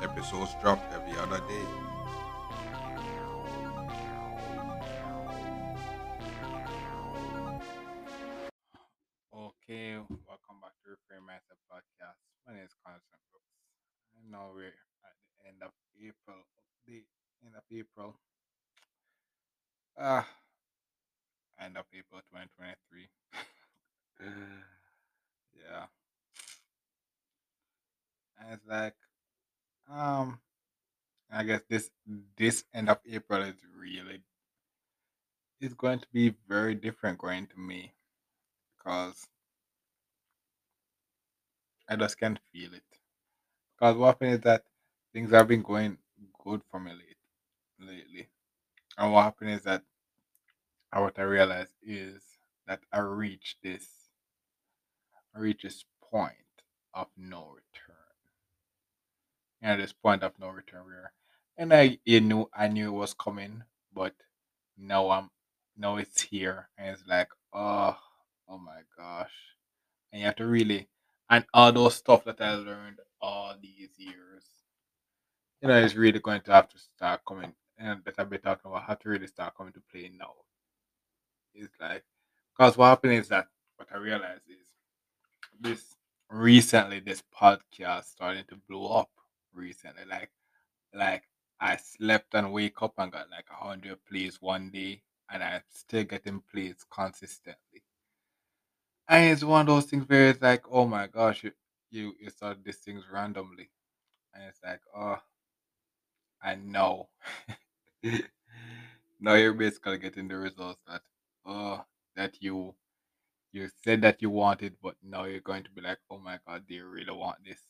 Episodes drop every other day. Okay, welcome back to Reframe Mindset Podcast. My name is Constant Brooks. I know we're at the end of April. The end of April. Ah, end of April 2023. yeah. And it's like, um, I guess this this end of April is really it's going to be very different going to me because I just can't feel it. Because what happened is that things have been going good for me late, lately. And what happened is that what I realized is that I reached this I reached this point of no return. Know, this point of no return where and I you knew I knew it was coming, but now I'm now it's here and it's like oh oh my gosh. And you have to really and all those stuff that I learned all these years, you know, is really going to have to start coming and I've been talking about have to really start coming to play now. It's like because what happened is that what I realized is this recently this podcast starting to blow up recently. Like like I slept and wake up and got like a hundred plays one day and I'm still getting plays consistently. And it's one of those things where it's like, oh my gosh, you you, you start these things randomly. And it's like, oh I know. now you're basically getting the results that oh that you you said that you wanted, but now you're going to be like, oh my god, do you really want this?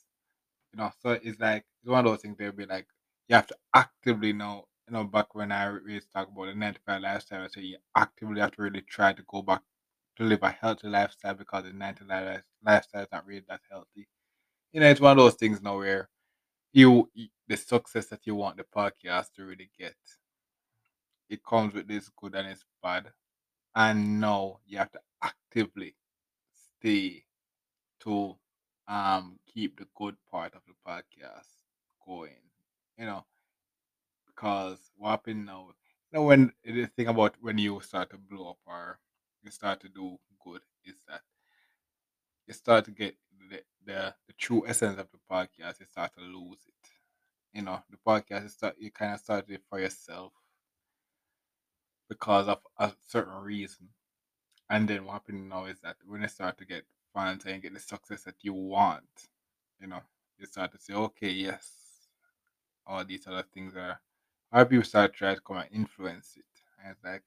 You know, so it's like it's one of those things they'll be like you have to actively know, you know, back when I really talk about the 95 lifestyle, I say you actively have to really try to go back to live a healthy lifestyle because the 95 life- lifestyle is not really that healthy. You know, it's one of those things now where you the success that you want the podcast to really get, it comes with this good and it's bad. And now you have to actively stay to um keep the good part of the podcast going. You know, because what happened now, you know, when the thing about when you start to blow up or you start to do good is that you start to get the, the, the true essence of the podcast, you start to lose it. You know, the podcast you start you kind of started it for yourself because of a certain reason. And then what happened now is that when you start to get fans and get the success that you want, you know, you start to say, okay, yes, all these other things are. Other people start trying to come and influence it, and it's like,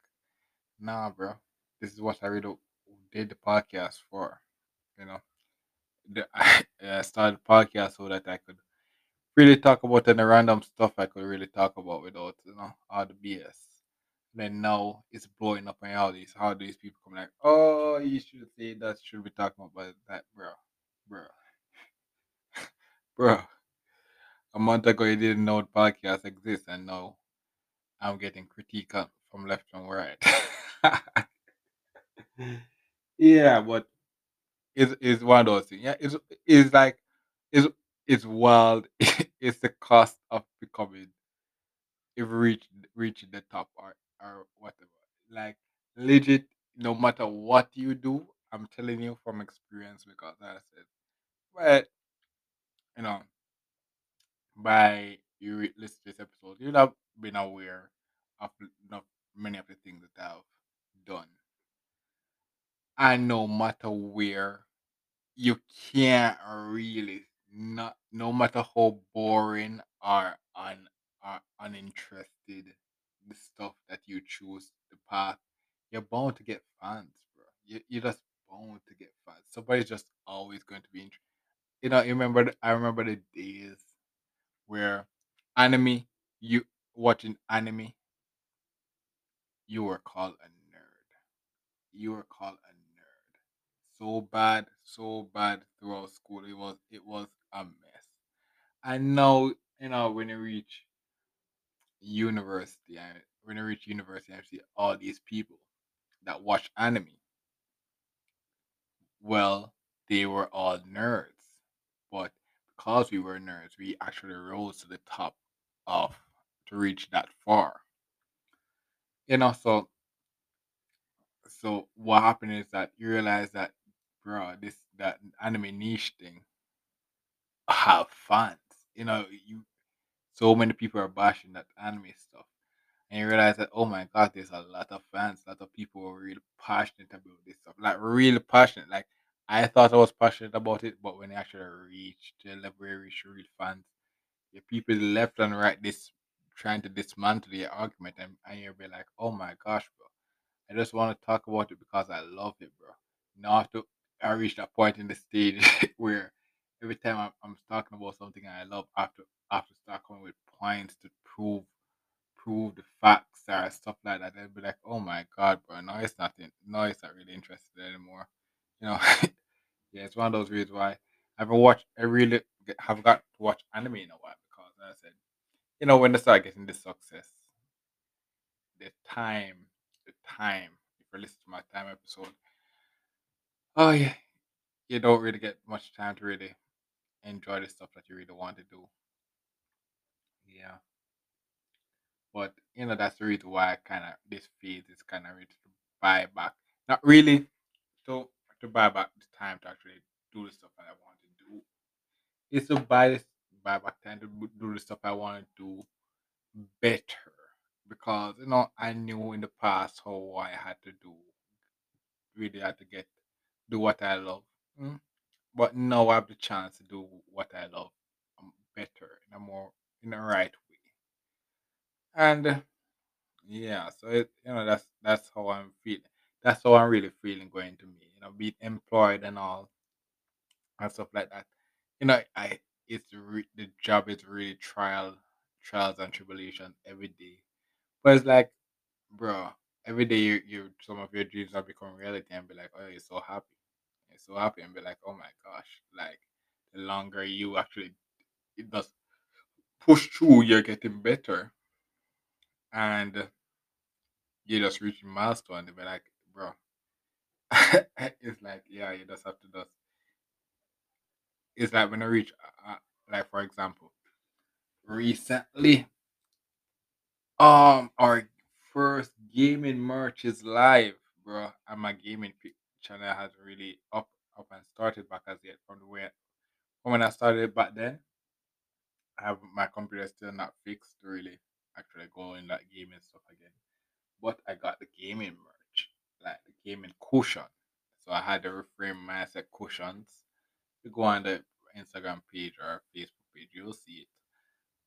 nah, bro, this is what I really did the podcast for. You know, the, I started the podcast so that I could really talk about any random stuff I could really talk about without you know all the BS. Then now it's blowing up and all these how do these people come like, oh, you should say that should be talking about that, bro, bro, bro. A month ago you didn't know the podcast exists, and now I'm getting critique from left and right. yeah, but it's it's one of those things. Yeah, it's it's like it's it's wild. it's the cost of becoming if reach reach the top or or whatever. Like legit, no matter what you do, I'm telling you from experience because that's said, but you know, by you listen to this episode, you'll have been aware of not many of the things that I've done. And no matter where, you can't really not no matter how boring or un or uninterested the stuff that you choose the path, you're bound to get fans, bro. You you're just bound to get fans. Somebody's just always going to be interested. You know, you remember I remember the days where anime you watching anime, you were called a nerd. You were called a nerd. So bad, so bad throughout school. It was it was a mess. I know, you know, when you reach university and when I reach university I see all these people that watch anime, well, they were all nerds. But because we were nerds, we actually rose to the top of to reach that far. You know, so so what happened is that you realize that bro, this that anime niche thing have fans. You know, you so many people are bashing that anime stuff. And you realize that oh my god, there's a lot of fans, a lot of people are really passionate about this stuff. Like really passionate. Like I thought I was passionate about it, but when I actually reached the level where I reached real fans, the people left and right this trying to dismantle the argument and, and you'll be like, oh my gosh, bro. I just want to talk about it because I love it, bro. Now after I reached that point in the stage where every time I'm, I'm talking about something I love, after after start coming with points to prove prove the facts or stuff like that, they'll be like, "Oh my god, bro, no, it's not. No, it's not really interested anymore." You know, yeah, it's one of those reasons why I haven't watched. I really have got to watch anime in a while because, as I said, you know, when they start getting this success, the time, the time. If you listen to my time episode, oh yeah, you don't really get much time to really enjoy the stuff that you really want to do. Yeah, but you know that's the reason why kind of this phase is kind of ready to buy back. Not really to to buy back the time to actually do the stuff that I want to do. It's to buy this buy back time to do the stuff I want to do better because you know I knew in the past how I had to do really had to get do what I love. Mm. But now I have the chance to do what I love um, better in a more in a right way. And uh, yeah, so it, you know that's that's how I'm feeling. That's how I'm really feeling going to me. You know, being employed and all and stuff like that. You know, I it's re- the job is really trial trials and tribulations every day. But it's like, bro, every day you you some of your dreams are becoming reality and be like, oh, you're so happy. So happy and be like, oh my gosh, like the longer you actually it does push through, you're getting better and you just reaching milestone and be like, bro, it's like, yeah, you just have to just. It's like when I reach, uh, uh, like for example, recently, um, our first gaming merch is live, bro, I'm a gaming channel has really up up and started back as yet from the way from when I started back then. I have my computer still not fixed to really actually go in that gaming stuff again. But I got the gaming merch, like the gaming cushion. So I had the reframe mindset cushions. You go on the Instagram page or Facebook page, you'll see it.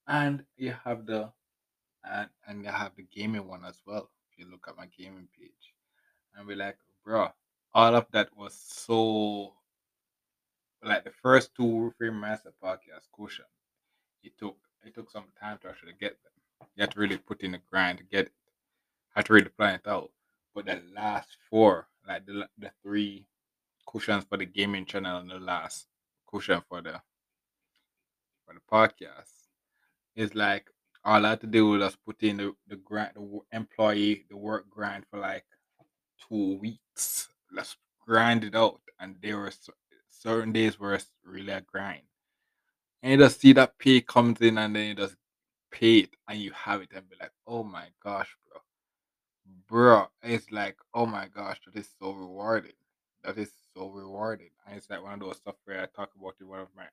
And you have the and and you have the gaming one as well. If you look at my gaming page. And we're like, bro, all of that was so like the first two reframe master podcast cushion. It took it took some time to actually get them. You had to really put in the grind to get it. Had to really plan it out. But the last four, like the the three cushions for the gaming channel and the last cushion for the for the podcast, is like all I had to do was just put in the the grind, the employee, the work grind for like two weeks. Let's grind it out, and there were certain days where it's really a grind. And you just see that pay comes in, and then you just pay it, and you have it, and be like, oh my gosh, bro Bro, it's like, oh my gosh, that is so rewarding. That is so rewarding. And it's like one of those stuff where I talk about in one of my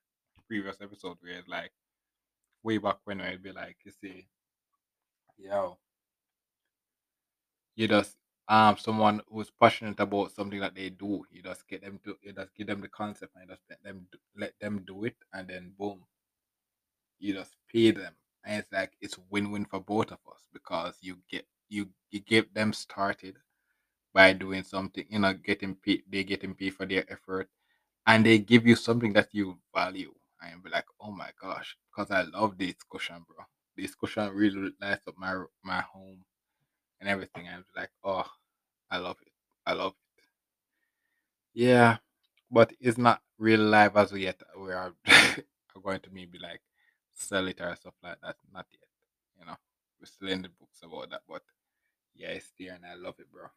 previous episodes where it's like way back when I'd be like, you see, yo, you just um someone who's passionate about something that they do, you just get them to you just give them the concept and just let them do, let them do it and then boom, you just pay them. And it's like it's win-win for both of us because you get you you get them started by doing something, you know, getting paid, they getting paid for their effort, and they give you something that you value, and be like, oh my gosh, because I love this cushion, bro. this cushion really lights up my my home and everything. I was like, oh, I love it. I love it. Yeah, but it's not real life as of yet. We are are going to maybe like sell it or stuff like that. Not yet. You know, we're still in the books about that, but yeah, it's there and I love it, bro.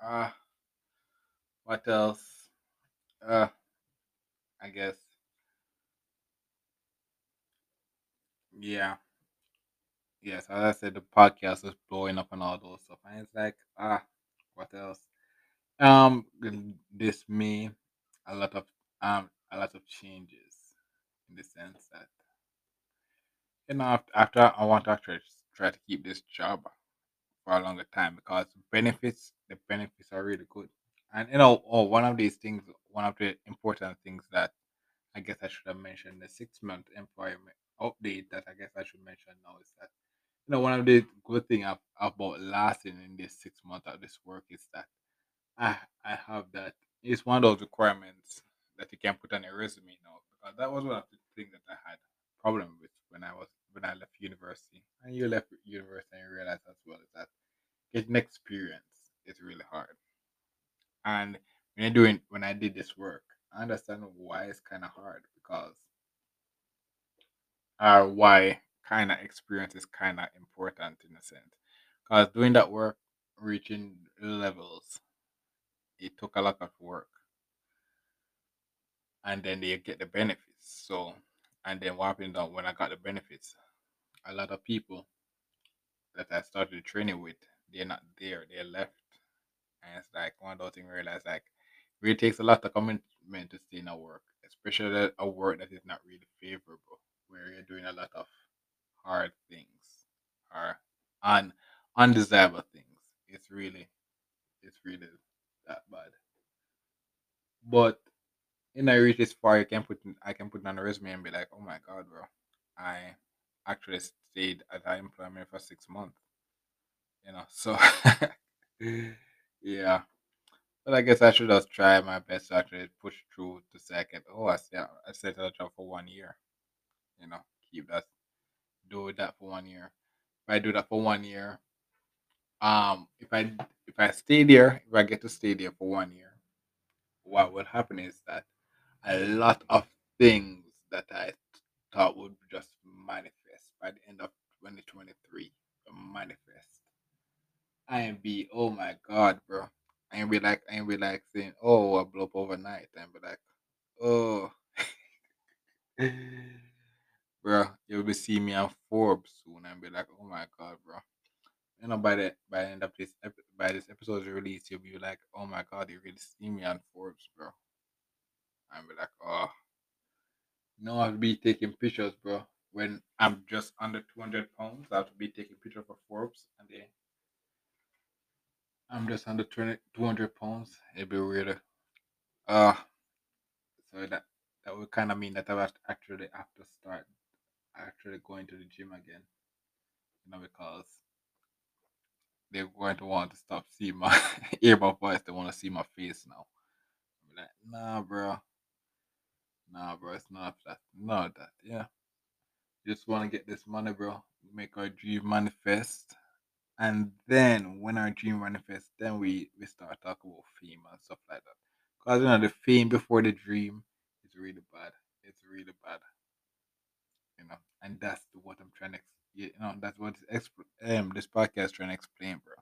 Uh what else? Uh I guess yeah. Yes, as I said, the podcast is blowing up and all those stuff. And it's like, ah, what else? Um this may a lot of um a lot of changes in the sense that you know after, I want to actually try to keep this job for a longer time because benefits the benefits are really good. And you know, oh, one of these things, one of the important things that I guess I should have mentioned the six month employment update that I guess I should mention now is that you know one of the good thing about lasting in this six months of this work is that I I have that. It's one of those requirements that you can put on a resume now because that was one of the things that I had problem with when I was when I left university. And you left university and you as well that getting experience is really hard. And when you're doing when I did this work I understand why it's kind of hard because uh why kind of experience is kind of important in a sense. Because doing that work reaching levels it took a lot of work and then they get the benefits. So, and then what happened that when I got the benefits, a lot of people that I started training with, they're not there, they're left. And it's like one of those things realize like it really takes a lot of commitment to stay in a work, especially a work that is not really favorable, where you're doing a lot of hard things or un undesirable things. It's really it's really that bad. But and I reach this far, you can put I can put on a resume and be like, oh my god, bro, I actually stayed at that employment for six months. You know, so yeah. But I guess I should just try my best to actually push through to second. Oh, I said I at a job for one year. You know, keep that do that for one year. If I do that for one year, um, if I if I stay there, if I get to stay there for one year, what will happen is that a lot of things that I thought would just manifest by the end of 2023 manifest. I ain't be, oh my god, bro. I ain't be like, I ain't be like saying, oh, I blew up overnight. And be like, oh, bro, you'll be seeing me on Forbes soon and be like, oh my god, bro. You know, by the by the end of this ep- by this episode's release, you'll be like, oh my god, you really see me on Forbes, bro. And be like, oh, no, I'll be taking pictures, bro. When I'm just under 200 pounds, I have to be taking pictures for Forbes, and then I'm just under 20, 200 pounds. It'd be weird. Uh, so that that would kind of mean that I would actually have to start actually going to the gym again, you know, because they're going to want to stop seeing my hear my voice. They want to see my face now. I'm like, nah, bro, nah, bro, it's not that, not that. Yeah, just want to get this money, bro. Make our dream manifest. And then when our dream manifests, then we we start talking about fame and stuff like that. Cause you know the fame before the dream is really bad. It's really bad, you know. And that's what I'm trying to, you know, that's what this exp- um this podcast trying to explain, bro.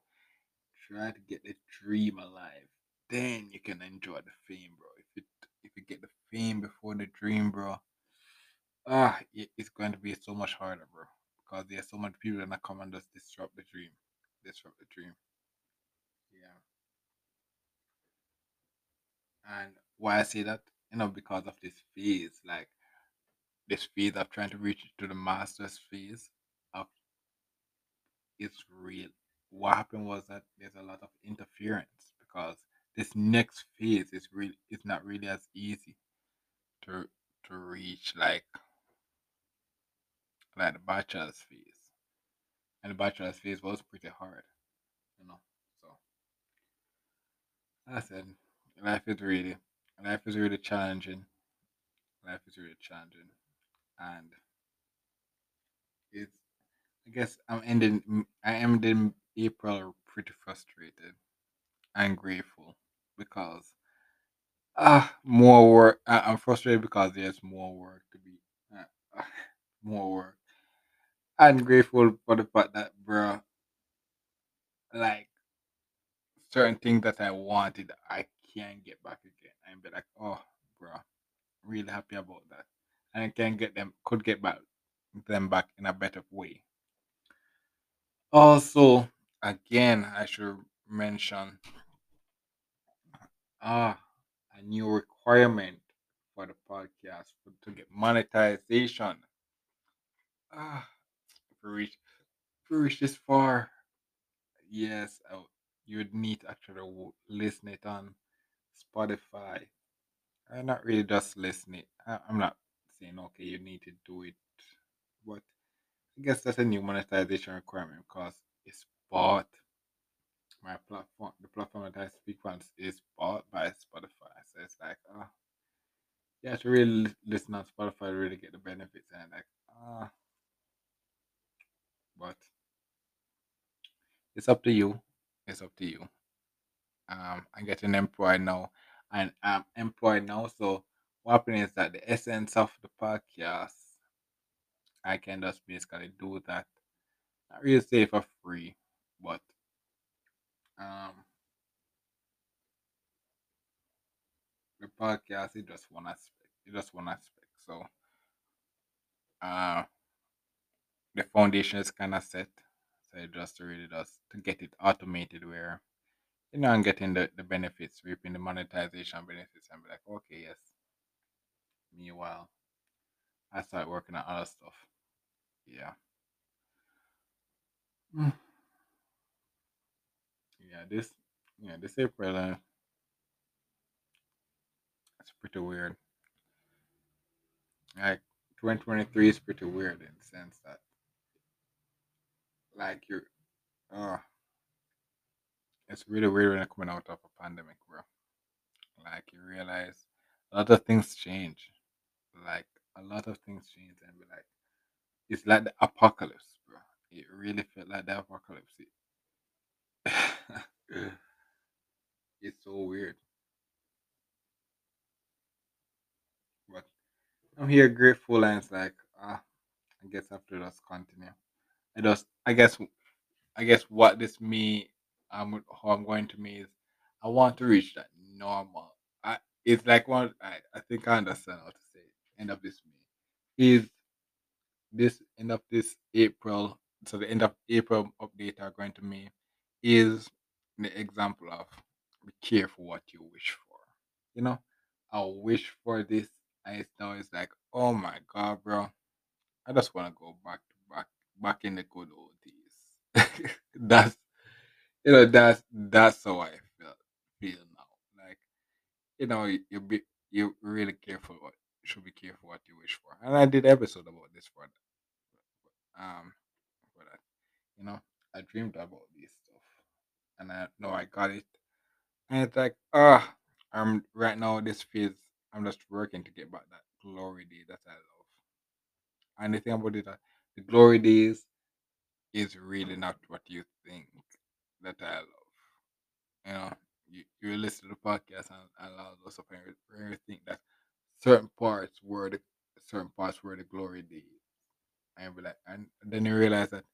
Try to get the dream alive, then you can enjoy the fame, bro. If you if you get the fame before the dream, bro, ah, it, it's going to be so much harder, bro. Because there's so much people that come and just disrupt the dream, disrupt the dream. Yeah. And why I say that, you know, because of this phase, like this phase of trying to reach to the master's phase it's real. What happened was that there's a lot of interference because this next phase is really it's not really as easy to to reach like like the bachelor's phase. And the bachelor's phase was pretty hard, you know. So I said life is really life is really challenging. Life is really challenging. And it's I guess I'm ending. I ended April pretty frustrated and grateful because ah more work. I, I'm frustrated because there's more work to be uh, more work. I'm grateful for the fact that, bro, like certain things that I wanted, I can't get back again. And be like, oh, bro, really happy about that, and I can get them, could get back them back in a better way. Also, again, I should mention ah a new requirement for the podcast for, to get monetization. Ah, if we reach if we reach this far, yes, I, you'd need to actually listen it on Spotify. I'm not really just listening. I, I'm not saying okay, you need to do it, but I guess that's a new monetization requirement because it's bought. My platform, the platform that I speak on, is bought by Spotify. So it's like, ah, you have to really listen on Spotify to really get the benefits. And like, ah, but it's up to you. It's up to you. Um, I'm getting employed now, and I'm employed now. So what happened is that the essence of the podcast, I can just basically do that. Not really say for free, but um, the podcast is just one aspect. It's just one aspect. So uh, the foundation is kind of set. So just really does to get it automated where you know I'm getting the, the benefits, reaping the monetization benefits, and be like, okay, yes. Meanwhile, I start working on other stuff. Yeah. Mm. Yeah, this yeah, this April uh, it's pretty weird. Like 2023 is pretty weird in the sense that like you're uh it's really weird when you're coming out of a pandemic, bro. Like you realize a lot of things change. Like a lot of things change and be like it's like the apocalypse, bro. It really felt like the apocalypse. it's so weird. But I'm here grateful and it's like ah I guess after just continue. I just I guess I guess what this me um how I'm going to me is I want to reach that normal. I it's like one I, I think I understand how to say it. End of this me is this end of this April. So the end of April update are going to me is the example of be careful what you wish for. You know, I wish for this, and it's now it's like, oh my god, bro, I just want to go back to back back in the good old days. That's you know that's that's how I feel feel now. Like you know you be you really careful what should be careful what you wish for. And I did episode about this for um for that. You know I dreamed about this stuff, and I know I got it. And it's like ah I'm right now this phase. I'm just working to get back that glory day that I love. And the thing about it, that the glory days is really not what you think that I love. You know, you, you listen to the podcast and, and all those stuff and you think that certain parts were the certain parts were the glory days. And like, and then you realize that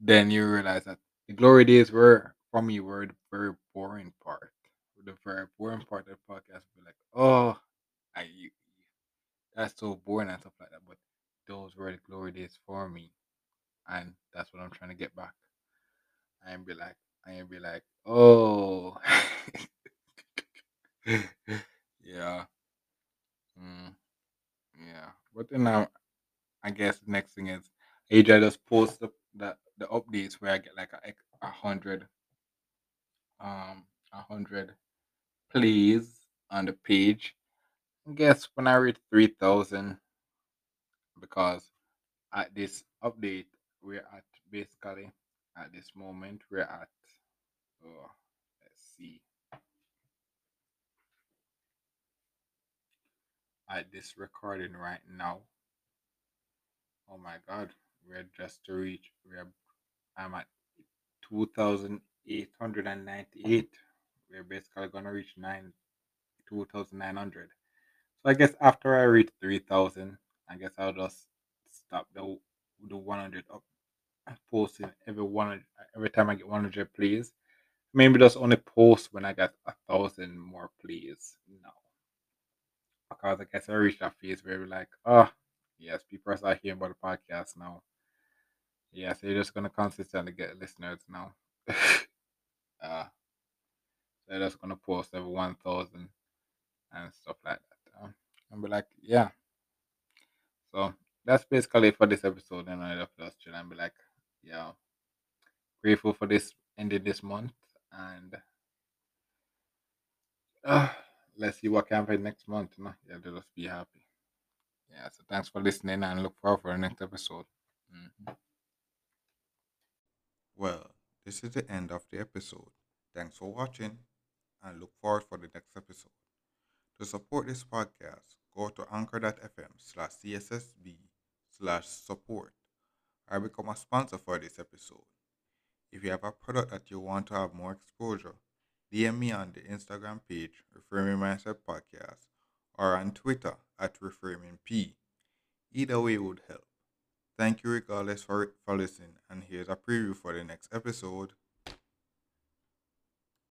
then you realize that the glory days were for me were the very boring part. The very boring part of the podcast be like, oh, I that's so boring and stuff like that. But those were the glory days for me, and that's what I'm trying to get back. And be like, and be like, oh, yeah, mm, yeah. But then I guess the next thing is usually just post the, the the updates where I get like a a hundred um a hundred plays on the page. I guess when I reach three thousand, because at this update we're at basically at this moment we're at oh let's see at this recording right now. Oh my god, we're just to reach. We're I'm at two thousand eight hundred and ninety-eight. We're basically gonna reach nine two thousand nine hundred. So I guess after I reach three thousand, I guess I'll just stop the the one hundred up posting every one every time I get one hundred plays. Maybe just only post when I get a thousand more plays now. I guess I reached that phase where we're like, oh yes, people are hearing about the podcast now. Yeah, so you're just gonna consistently get listeners now. uh, they're just gonna post every one thousand and stuff like that. Um, and be like, yeah. So that's basically for this episode. And I'll just chill and be like, yeah, grateful for this ending this month, and uh, let's see what can happen next month. Know? Yeah, let us be happy. Yeah, so thanks for listening and look forward for the next episode. Mhm. Well, this is the end of the episode. Thanks for watching and look forward for the next episode. To support this podcast, go to anchor.fm slash CSSB slash support or become a sponsor for this episode. If you have a product that you want to have more exposure, DM me on the Instagram page, Reframing Mindset Podcast, or on Twitter at ReframingP. Either way would help. Thank you regardless for, for listening, and here's a preview for the next episode.